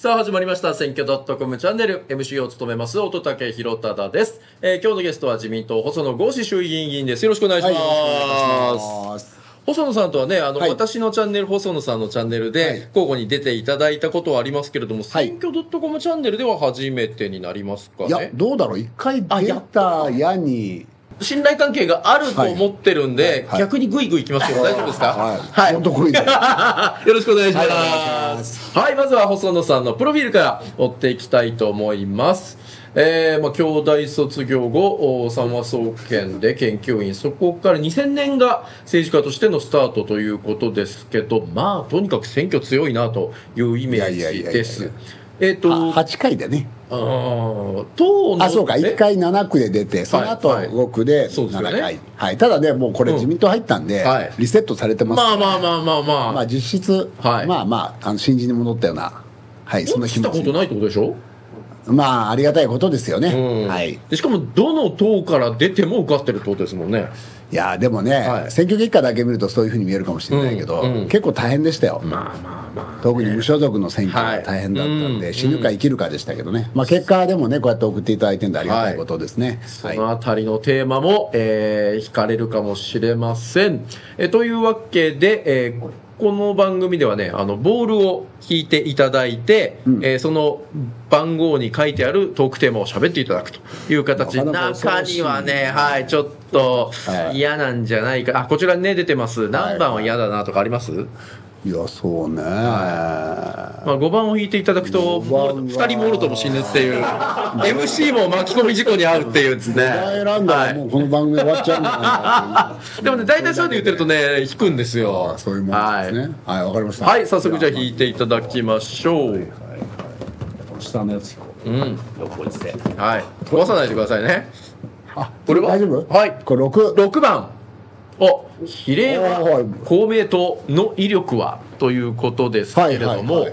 さあ始まりました。選挙 .com チャンネル。MC を務めます乙武宏忠です、えー今日のゲストは自民党細野豪志衆議院議員です。よろしくお願いします,、はい。細野さんとはねあの、はい。私のチャンネル細野さんのチャンネルで、はい。交互に出ていただいたことはありますけれども、はい。選挙 .com チャンネルでは初めてになりますかいやね、どうだろう、一回出った矢に。信頼関係があると思ってるんで、はいはい逆にグイグイいきますけど大丈夫ですか？はい。本当こいで。よろしくお願いします。はいまずは細野さんのプロフィールから追っていきたいと思います。えー、まあ、京大卒業後、お三和総研で研究員、そこから2000年が政治家としてのスタートということですけど、まあ、とにかく選挙強いなというイメージいやいやいやいやです。えっ、と、あ八回でね。あー党の、あ、そうか、え？一回七区で出て、その後はい五区でそうですよね七回。はい。ただね、もうこれ自民党入ったんではい、リセットされてます。まあまあまあまあまあ。まあ実質、はいまあまあ、あの新人に戻ったような。はい、そんな落気持ち。ちたことないってことでしょ？まあ、ありがたいことですよね。うんはい。でしかもどの党から出ても受かってるってことですもんねいや、でもね、はい。選挙結果だけ見るとそういうふうに見えるかもしれないけど、うんうん。結構大変でしたよ。まあまあまあ特に無所属の選挙はいが大変だったんで、うん死ぬか生きるかでしたけどね、まあ、結果でもね、こうやって送っていただいてるんで、ありがたいことですね。そはい。のあたりのテーマも、えー、惹かれるかもしれません。えというわけで、えーこの番組ではね、あの、ボールを引いていただいて、うんえーその番号に書いてあるトークテーマを喋っていただくという形。中にはね、はい、ちょっとはい嫌なんじゃないか。あ、こちらにね、出てます。何番は嫌だなとかあります、いや、そうね、まあ、5番を引いていただくと、5番は2人もろとも死ぬっていう、MC も巻き込み事故に遭うっていうですね。選んだらもうこの番組終わっちゃうんじゃないかっていうでもね、大体そういうの言ってるとね、引くんですよ。あそういうもんですね。はい、わ、かりました。はい、はい、早速じゃあ引いていただきましょう。下のやつ。うん。はい。壊さないでくださいね。あ、これは？大丈夫？はいこれ六。6番。お、比例ははい公明党の威力はということですけれども、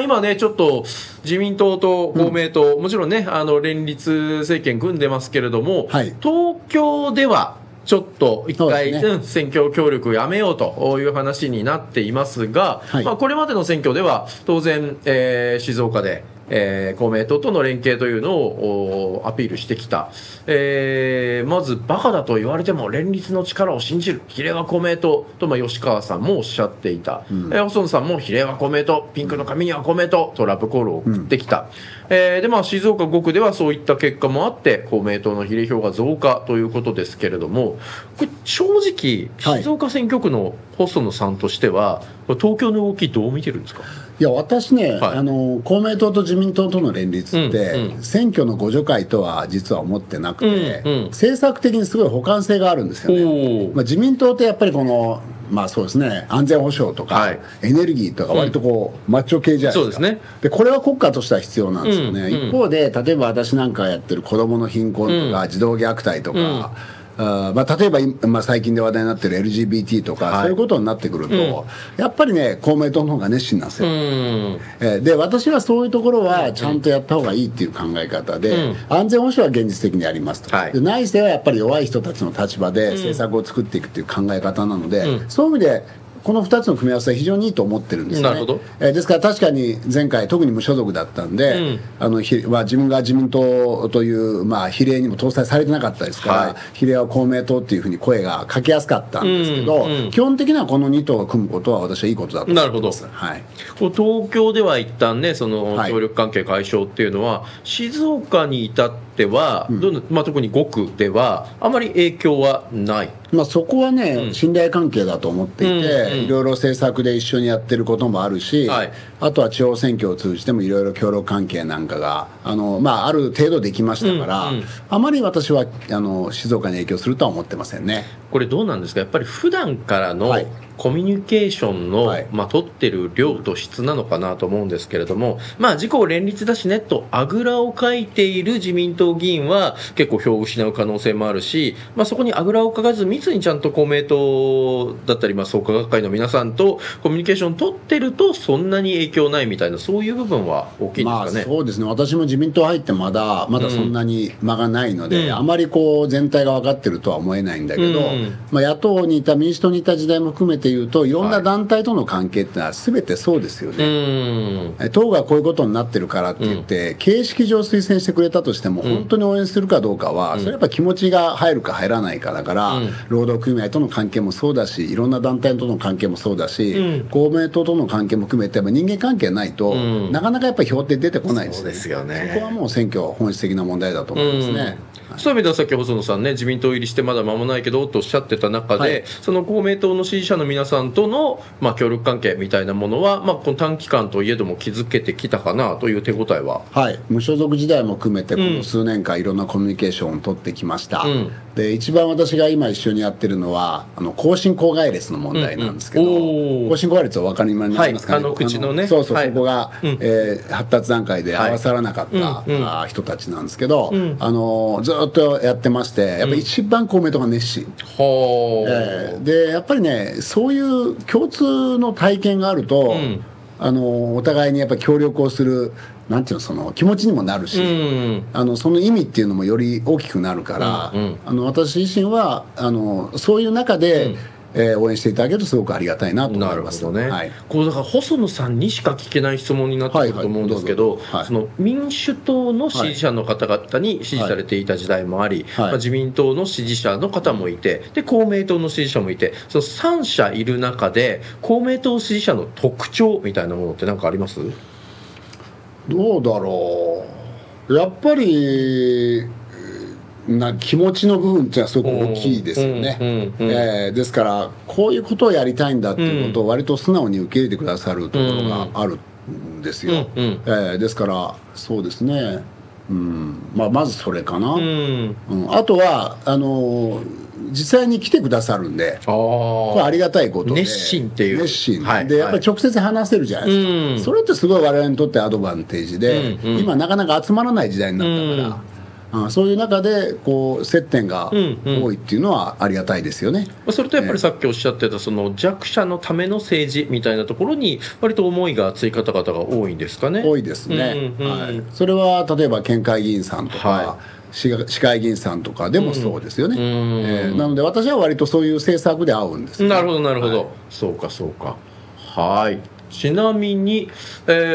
今ね、ちょっと自民党と公明党、もちろんね、あの、連立政権組んでますけれども、はい。東京では、ちょっと一回、ね。うん選挙協力をやめようという話になっていますが、はい。まあ、これまでの選挙では当然、えー静岡で、えー公明党との連携というのをおアピールしてきた、えーまずバカだと言われても連立の力を信じる。比例は公明党と、まあ、吉川さんもおっしゃっていた、えー細野さんも比例は公明党ピンクの髪には公明党とラブコールを送ってきた、えーでまあ、静岡5区ではそういった結果もあって公明党の比例票が増加ということですけれどもこれ正直はい。静岡選挙区の細野さんとしては、これ東京の動きどう見てるんですか？いや私ね、はい。あの公明党と自民党との連立って、うんうん。選挙の互助会とは実は思ってなくて、うんうん。政策的にすごい補完性があるんですよね。まあ、自民党ってやっぱりこの、まあそうですね、安全保障とか、はい。エネルギーとか、割とこう、マッチョ系じゃないですか。そうですね。でこれは国家としては必要なんですよね。うん。うん。一方で、例えば私なんかやってる子どもの貧困とか、うん。児童虐待とか、うんあーまあ、例えば今、まあ、最近で話題になってる LGBT とか、はい。そういうことになってくると、うん。やっぱりね、公明党の方が熱心なんですよ。うん。えーで私はそういうところはちゃんとやった方がいいっていう考え方で、うん。安全保障は現実的にやりますと、はい。で内政はやっぱり弱い人たちの立場で政策を作っていくっていう考え方なので、うん。そういう意味でこの2つの組み合わせは非常にいいと思ってるんですよね。なるほど。えーですから確かに前回特に無所属だったんで、うん。あのひまあ、自分が自民党という、まあ、比例にも搭載されてなかったですから、はい。比例は公明党っていうふうに声がかけやすかったんですけど、うんうん。基本的にはこの2党が組むことは私はいいことだと思ないるほど。ます。はい。こう東京では一旦ねそのはい。協力関係解消っていうのは、静岡に至っては、どん。どんまあ、特に5区ではあまり影響はないまあ、そこはね、うん。信頼関係だと思っていて、うんうん。いろいろ政策で一緒にやってることもあるし、はい。あとは地方選挙を通じてもいろいろ協力関係なんかがあの、まあ、ある程度できましたから、うんうん。あまり私はあの静岡に影響するとは思ってませんね。これどうなんですか？やっぱり普段からのはいコミュニケーションの、はい。まあ、取ってる量と質なのかなと思うんですけれども、まあ、自公連立だしねとあぐらをかいている自民党議員は結構票を失う可能性もあるし、まあ、そこにあぐらをかかず密にちゃんと公明党だったり、まあ、創価学会の皆さんとコミュニケーション取ってるとそんなに影響ないみたいなそういう部分は大きいんまあですかね。そうですね。私も自民党入ってまだまだそんなに間がないので、うん。あまりこう全体が分かってるとは思えないんだけど、うん。まあ、野党にいた民主党にいた時代も含めていうといろんな団体との関係ってのは全てそうですようね、ん。え党がこういうことになってるからって言って、形式上推薦してくれたとしても、本当に応援するかどうかは、それやっぱ気持ちが入るか入らないかだから、うん。労働組合との関係もそうだし、いろんな団体との関係もそうだし、うん。公明党との関係も含めて、やっぱ人間関係ないと、ん。なかなかやっぱり票って出てこないですそうですよね。そこはもう選挙、本質的な問題だと思いますね。そういう意味ではさっき細野さんね自民党入りしてまだ間もないけどとおっしゃってた中で、はい。その公明党の支持者の皆さんとの、まあ、協力関係みたいなものは、まあ、この短期間といえども築けてきたかなという手応えは。はい、無所属時代も含めて、この数年間、いろんなコミュニケーションを取ってきました、うん。で一番私が今、一緒にやってるのは、あの更新口外列の問題なんですけど、うん。うん更新口外列はお分かりになりますかね、はい。あの口のね。そうそう、はい。そこが、うん。えー発達段階で合わさらなかった、はいうん。うん。あー人たちなんですけど、ん。あのずっとやってまして、やっぱり一番公明党が熱心。はえーでやっぱりね、そういう共通の体験があると、ん。あのお互いにやっぱ協力をする、なんていうの、その気持ちにもなるし、うん。あのその意味っていうのもより大きくなるから、うんうん。あの私自身はあのそういう中で、うんえー応援していただけるとすごくありがたいなと思ないるほます。どね、はい。こうだから細野さんにしか聞けない質問になってくると思うんですけど、はいはい。その民主党の支持者の方々に支持されていた時代もあり、はい。まあ、自民党の支持者の方もいてで公明党の支持者もいてその3者いる中で公明党支持者の特徴みたいなものって何かあります？どうだろう、やっぱりな気持ちの部分ってはすごく大きいですよね。えーですから、こういうことをやりたいんだっていうことを割と素直に受け入れてくださるところがあるんですよ。うんうん。えーですから、そうですね、うん。まあ、まずそれかな。うん。うん。あとはあのー実際に来てくださるんで、あこれありがたいことで、熱心っていう。熱心、はいでやっぱり直接話せるじゃないですか、うん。それってすごい我々にとってアドバンテージで、うんうん。今、なかなか集まらない時代になったから、うん。そういう中でこう接点がうんうん。多いっていうのはありがたいですよね。まあそれとやっぱりさっきおっしゃってたその弱者のための政治みたいなところに割と思いが強い方々が多いんですかね。多いですね、うんうんはい、それは例えば県会議員さんとか、は市が市会議員さんとかでもそうですよね、うんえーなので私は割とそういう政策で合うんですよね、なるほどなるほど、はい。そうかそうか。はい。ちなみに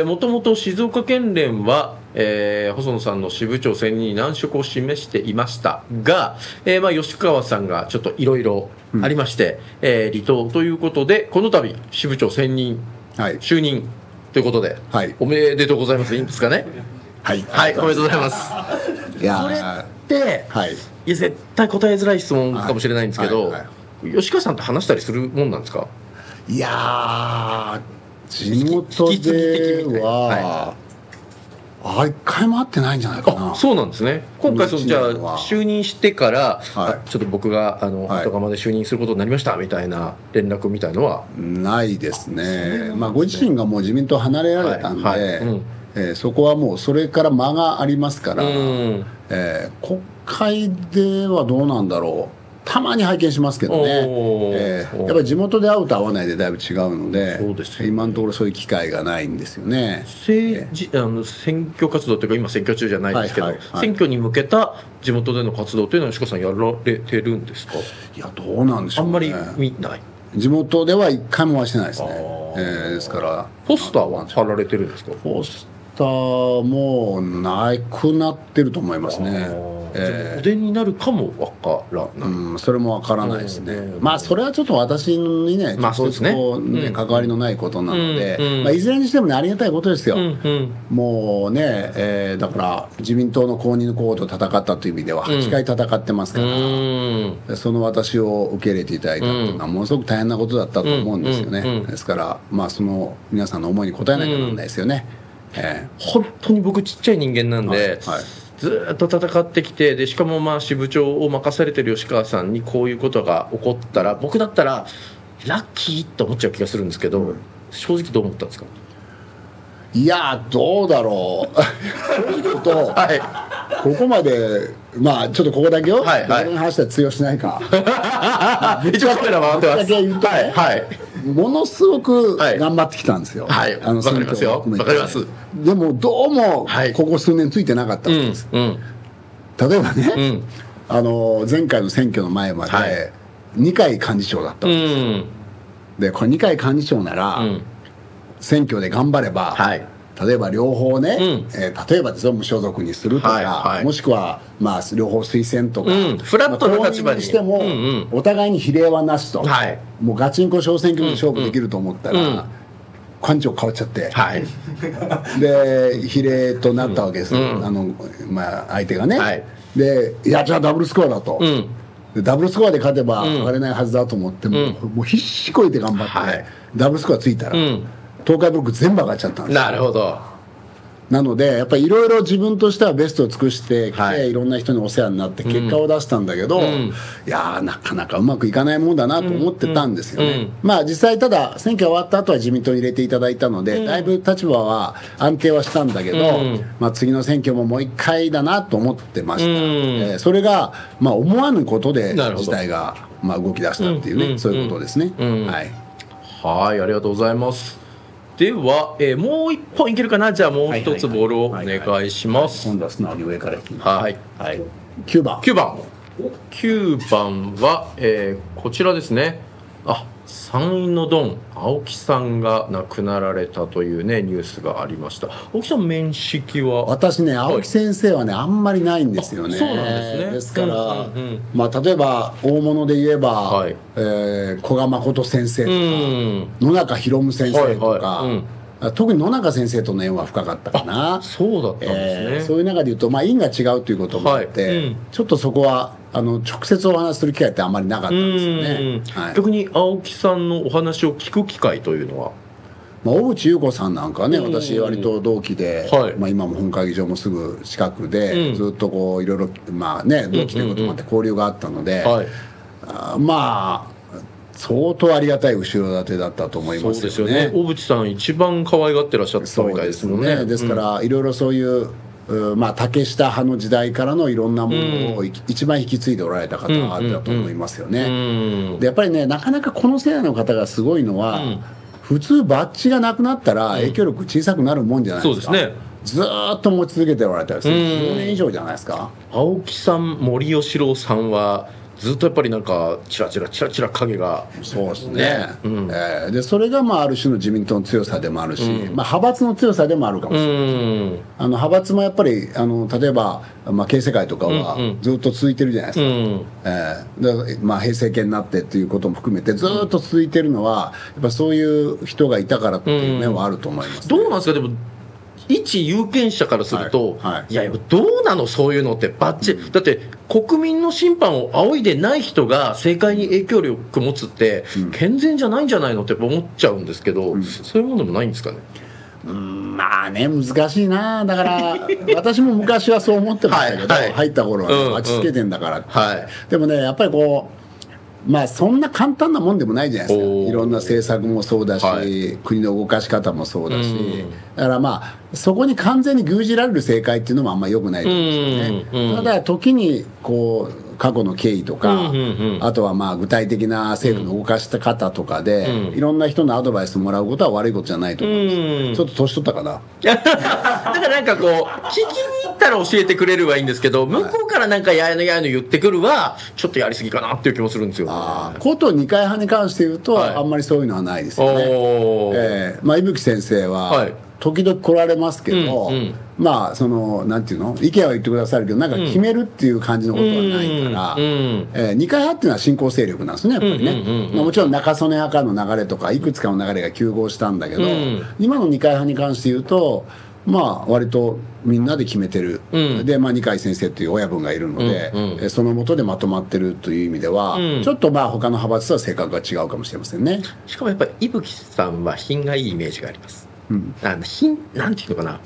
もともと静岡県連は、えー細野さんの支部長選任に難色を示していましたが、えーまあ、吉川さんがちょっといろいろありまして、えー離党ということでこの度支部長選任はい。就任ということで、はい。おめでとうございます。いいんですかね？はい、はいおめでとうございます。いやこれーって、はい。いや絶対答えづらい質問かもしれないんですけど、はいはい吉川さんって話したりするもんなんですか？いやー地元でみたいあ一回も会ってないんじゃないかな。あそうなんですね。今回そのじゃあ就任してから、はい。あちょっと僕があの、はい。後釜で就任することになりましたみたいな連絡みたいのは？ないですね、まあ、ご自身がもう自民党離れられたんで、はい。はい。うん。えーそこはもうそれから間がありますから、うん。えー国会ではどうなんだろう、たまに拝見しますけどね、えーやっぱり地元で会うと会わないでだいぶ違うので、そうです今のところそういう機会がないんですよね。政治あの選挙活動というか今選挙中じゃないですけど、はいはいはい。選挙に向けた地元での活動というのは吉川さんやられてるんですか？いや、どうなんでしょう、ね、あんまり見ない。地元では一回もはしてないですね、えーですから、ポスターは貼られてるんですか？ポスターもなくなってると思いますね。えー。お出になるかもわからない、うん、それもわからないですね、うん。まあそれはちょっと私にね、まあそうですね。直接こうねうん。関わりのないことなので、うんうん。まあ、いずれにしてもね、ありがたいことですよ、もうね、えーだから自民党の公認の候補と戦ったという意味では、8回戦ってますから、うん。その私を受け入れていただいたというのは、ものすごく大変なことだったと思うんですよね、ですから、まあ、その皆さんの思いに応えなきゃならないですよね。え本当に僕ちっちゃい人間なんで、はいはいずーっと戦ってきてでしかもまあ支部長を任されてる吉川さんにこういうことが起こったら僕だったらラッキーって思っちゃう気がするんですけど、正直どう思ったんですか？ーいやー、どうだろう、正直と、はい。ここまで、まあちょっとここだけよ、はいはい。ここの話は通用しないか、一応カメラ回ってます。はいものすごくはい。頑張ってきたんですよ、はい。あのわかりますよ。わかります。でもどうもはい。ここ数年ついてなかったうんんです、うん例えばね、うん。あの前回の選挙の前まで、はい。2回幹事長だったんうです、ん。でこれ二階幹事長なら、うん。選挙で頑張れば、はい例えば両方ね、うん。えー例えばですよ無所属にするとか、はいはい。もしくは、まあ、両方推薦とか、うん。フラットな立場に。しても、うんうん。お互いに比例はなしと、はい。もうガチンコ小選挙で勝負できると思ったら、うんうん。変わっちゃって、はい。で比例となったわけですよ、うん。あのまあ、相手がね、はい。でいやじゃあダブルスコアだと、うん。でダブルスコアで勝てばん。上がれないはずだと思っても、もう必死こいて頑張って、はい。ダブルスコアついたら、うん東海ブロック全部上がっちゃったんですよ。なるほど。なのでやっぱりいろいろ自分としてはベストを尽くしてきて、はいい、ろんな人にお世話になって結果を出したんだけど、ん。いやーなかなかうまくいかないもんだなと思ってたんですよね、うん。うん。まあ実際ただ選挙終わった後は自民党に入れていただいたので、だいぶ立場は安定はしたんだけど、うん。まあ、次の選挙ももう一回だなと思ってました、うん。えーそれが、まあ、思わぬことで事態が、まあ、動き出したっていうね、そういうことですね、うん。はい。はいありがとうございますでは、えーもう一本いけるかな？じゃあもう一つボールをお願いします。今度は素直に上からはい。はい、9番。9番。9番は、えーこちらですね。あ山陰のドン青木さんが亡くなられたというねニュースがありました。青木さん面識は？私ね青木先生はねあんまりないんですよね。あそうなんですね。ですから、うんうんうん。まあ例えば大物で言えば、はい。えー古賀誠先生とうか、ん。野中宏夢先生とか、はいはい。うん。あ特に野中先生との縁は深かったかな。そうだったんですね、えーそういう中で言うと、まあ、因が違うということもあって、はい。うん。ちょっとそこはあの直接お話しする機会ってあんまりなかったんですよね、はい。逆に青木さんのお話を聞く機会というのは？まあ、小渕優子さんなんかはねうん。私割と同期で、はい。まあ、今も本会議場もすぐ近くで、うん。ずっとこういろいろまあね同期ということもあって交流があったので、はい。あーまあ相当ありがたい後ろ盾だったと思いそうますですよね。小渕さん一番可愛がってらっしゃったみたいそうでですすもんね。ね。ですから、いろいろそういううまあ、竹下派の時代からのいろんなものをい一番引き継いでおられた方だと思いますようね。ん。でやっぱりねなかなかこの世代の方がすごいのは、うん。普通バッジがなくなったら影響力小さくなるもんじゃないですか、そうですね。ずーっと持ち続けておられたりする。うん。10年以上じゃないですか。青木さん森喜朗さんはずっとやっぱりなんかチラチラチラチラ影が。そうですね。ねうん。えーでそれがまあある種の自民党の強さでもあるし、まあ、派閥の強さでもあるかもうしれない、ん。あの派閥もやっぱりあの例えば、まあ、経世会とかはうんうん。ずっと続いてるじゃないですか、うん。えーでまあ、平成権になってっていうことも含めてずっと続いてるのはやっぱそういう人がいたからっていう面はあると思います、どうなんですか？でも一有権者からすると、はいはい。いやいやどうなの？そういうのってバッチリ、だって国民の審判を仰いでない人が政界に影響力持つって、健全じゃないんじゃないのって思っちゃうんですけど、そういうものもないんですかね？うんまあね難しいな。だから 私も昔はそう思ってましたけど、はいはい。入った頃はね、うんうん。落ち着けてんだからって、はい。でもねやっぱりこうまあそんな簡単なもんでもないじゃないですか。いろんな政策もそうだし、はい。国の動かし方もそうだし、うん。だからまあそこに完全に牛耳られる正解っていうのもあんまり良くないと思うんですよね、ただ時にこう過去の経緯とか、あとはまあ具体的な政府の動かした方とかで、うん。いろんな人のアドバイスもらうことは悪いことじゃないと思うんですよ、うん。ちょっと年取ったかな？だからなんかこう聞きったら教えてくれるはいいんですけど向こうからなんかややのややの言ってくるはちょっとやりすぎかなっていう気もするんですよ。ねこと二階派に関して言うと、はい。あんまりそういうのはないですよね。えーまあ、伊吹先生は、はい。時々来られますけど、うんうん。まあそのなんていうの？意見は言ってくださるけどなんか決めるっていう感じのことはないから、うんうん。えー二階派っていうのは新興勢力なんですねやっぱりね、うんうんうんうん。まあもちろん中曽根派からの流れとかいくつかの流れが急合したんだけど、うん。今の二階派に関して言うとまあ割とみんなで決めてる、うん。で、まあ、二階先生という親分がいるので、うんうん。えーそのもとでまとまってるという意味では、うん。ちょっとまあ他の派閥とは性格が違うかもしれませんね。しかもやっぱり伊吹さんは品がいいイメージがあります。うん。あの品なんていうのかな。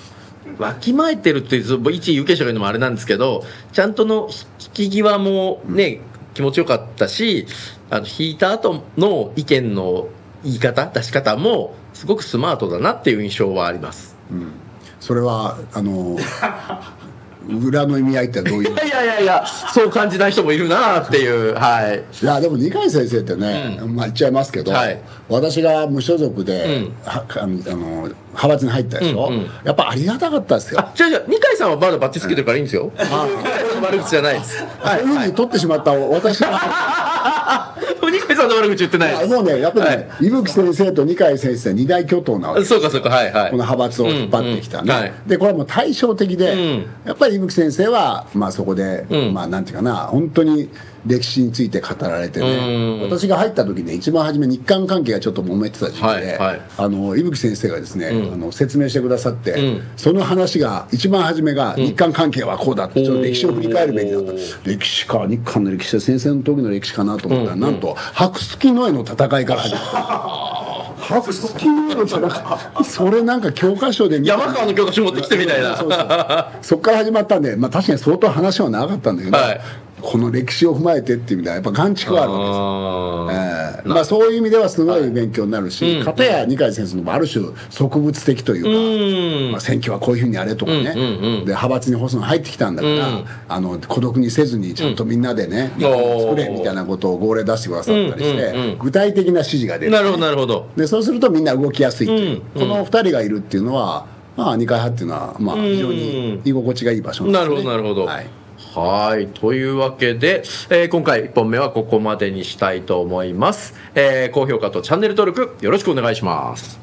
わきまえてるっていう一有権者が言うのもあれなんですけどちゃんとの引き際もね、気持ちよかったしあの引いた後の意見の言い方出し方もすごくスマートだなっていう印象はありますそれはあの 裏の意味合いってどういう？いやいやいやいやそう感じない人もいるなっていうはい。いやでも二階先生ってね、まあ言っちゃいますけど、はい。私が無所属で、うん。はあの派閥に入ったでしょ、うんうん。やっぱありがたかったですよ。あ違う違う。二階さんはまだバッチつけてるからいいんですよ。悪口じゃないです。そういうふうに取ってしまった私が 二二階さんの悪口言ってないもうねやっぱりはね伊吹先生と二階先生は二大巨頭なわけですそうかそうかはいはい。この派閥を引っ張ってきたね、でこれはもう対照的で、ん。やっぱり伊吹先生は、まあ、そこで、うん。まあなんていうかな本当に歴史について語られてね、うん。私が入った時ね一番初め日韓関係がちょっと揉めてた時期で、はいはい。あの伊吹先生がですね、あの説明してくださって、ん。その話が一番初めが日韓関係はこうだって、ちょっと歴史を振り返るべきだとおー歴史か日韓の歴史は先生の時の歴史かなと思ったら、なんと白月の絵の戦いから始まった。白月の戦い。それなんか教科書で山川の教科書持ってきてみたいな。そうそう。そっから始まったんで、まあ、確かに相当話は長かったんだけど、はいこの歴史を踏まえてっていう意味ではやっぱ眼蓄はあるわけです。あえーまあ、そういう意味ではすごい勉強になるし、うん片や二階先生のもある種植物的というか、ーうん。まあ、選挙はこういうふうにやれとかね、うんうんうん。で派閥に細野入ってきたんだから、うん。あの孤独にせずにちゃんとみんなでね、うん。作れみたいなことを号令出してくださったりして、うんうんうん。具体的な指示が出るなるほどなるほど。でそうするとみんな動きやすいという、うんこの2人がいるっていうのは、まあ、二階派っていうのは、まあ、うん。非常に居心地がいい場所なんです、ね、なるほどなるほど。はいはい。というわけで、えー今回1本目はここまでにしたいと思います、えー高評価とチャンネル登録よろしくお願いします。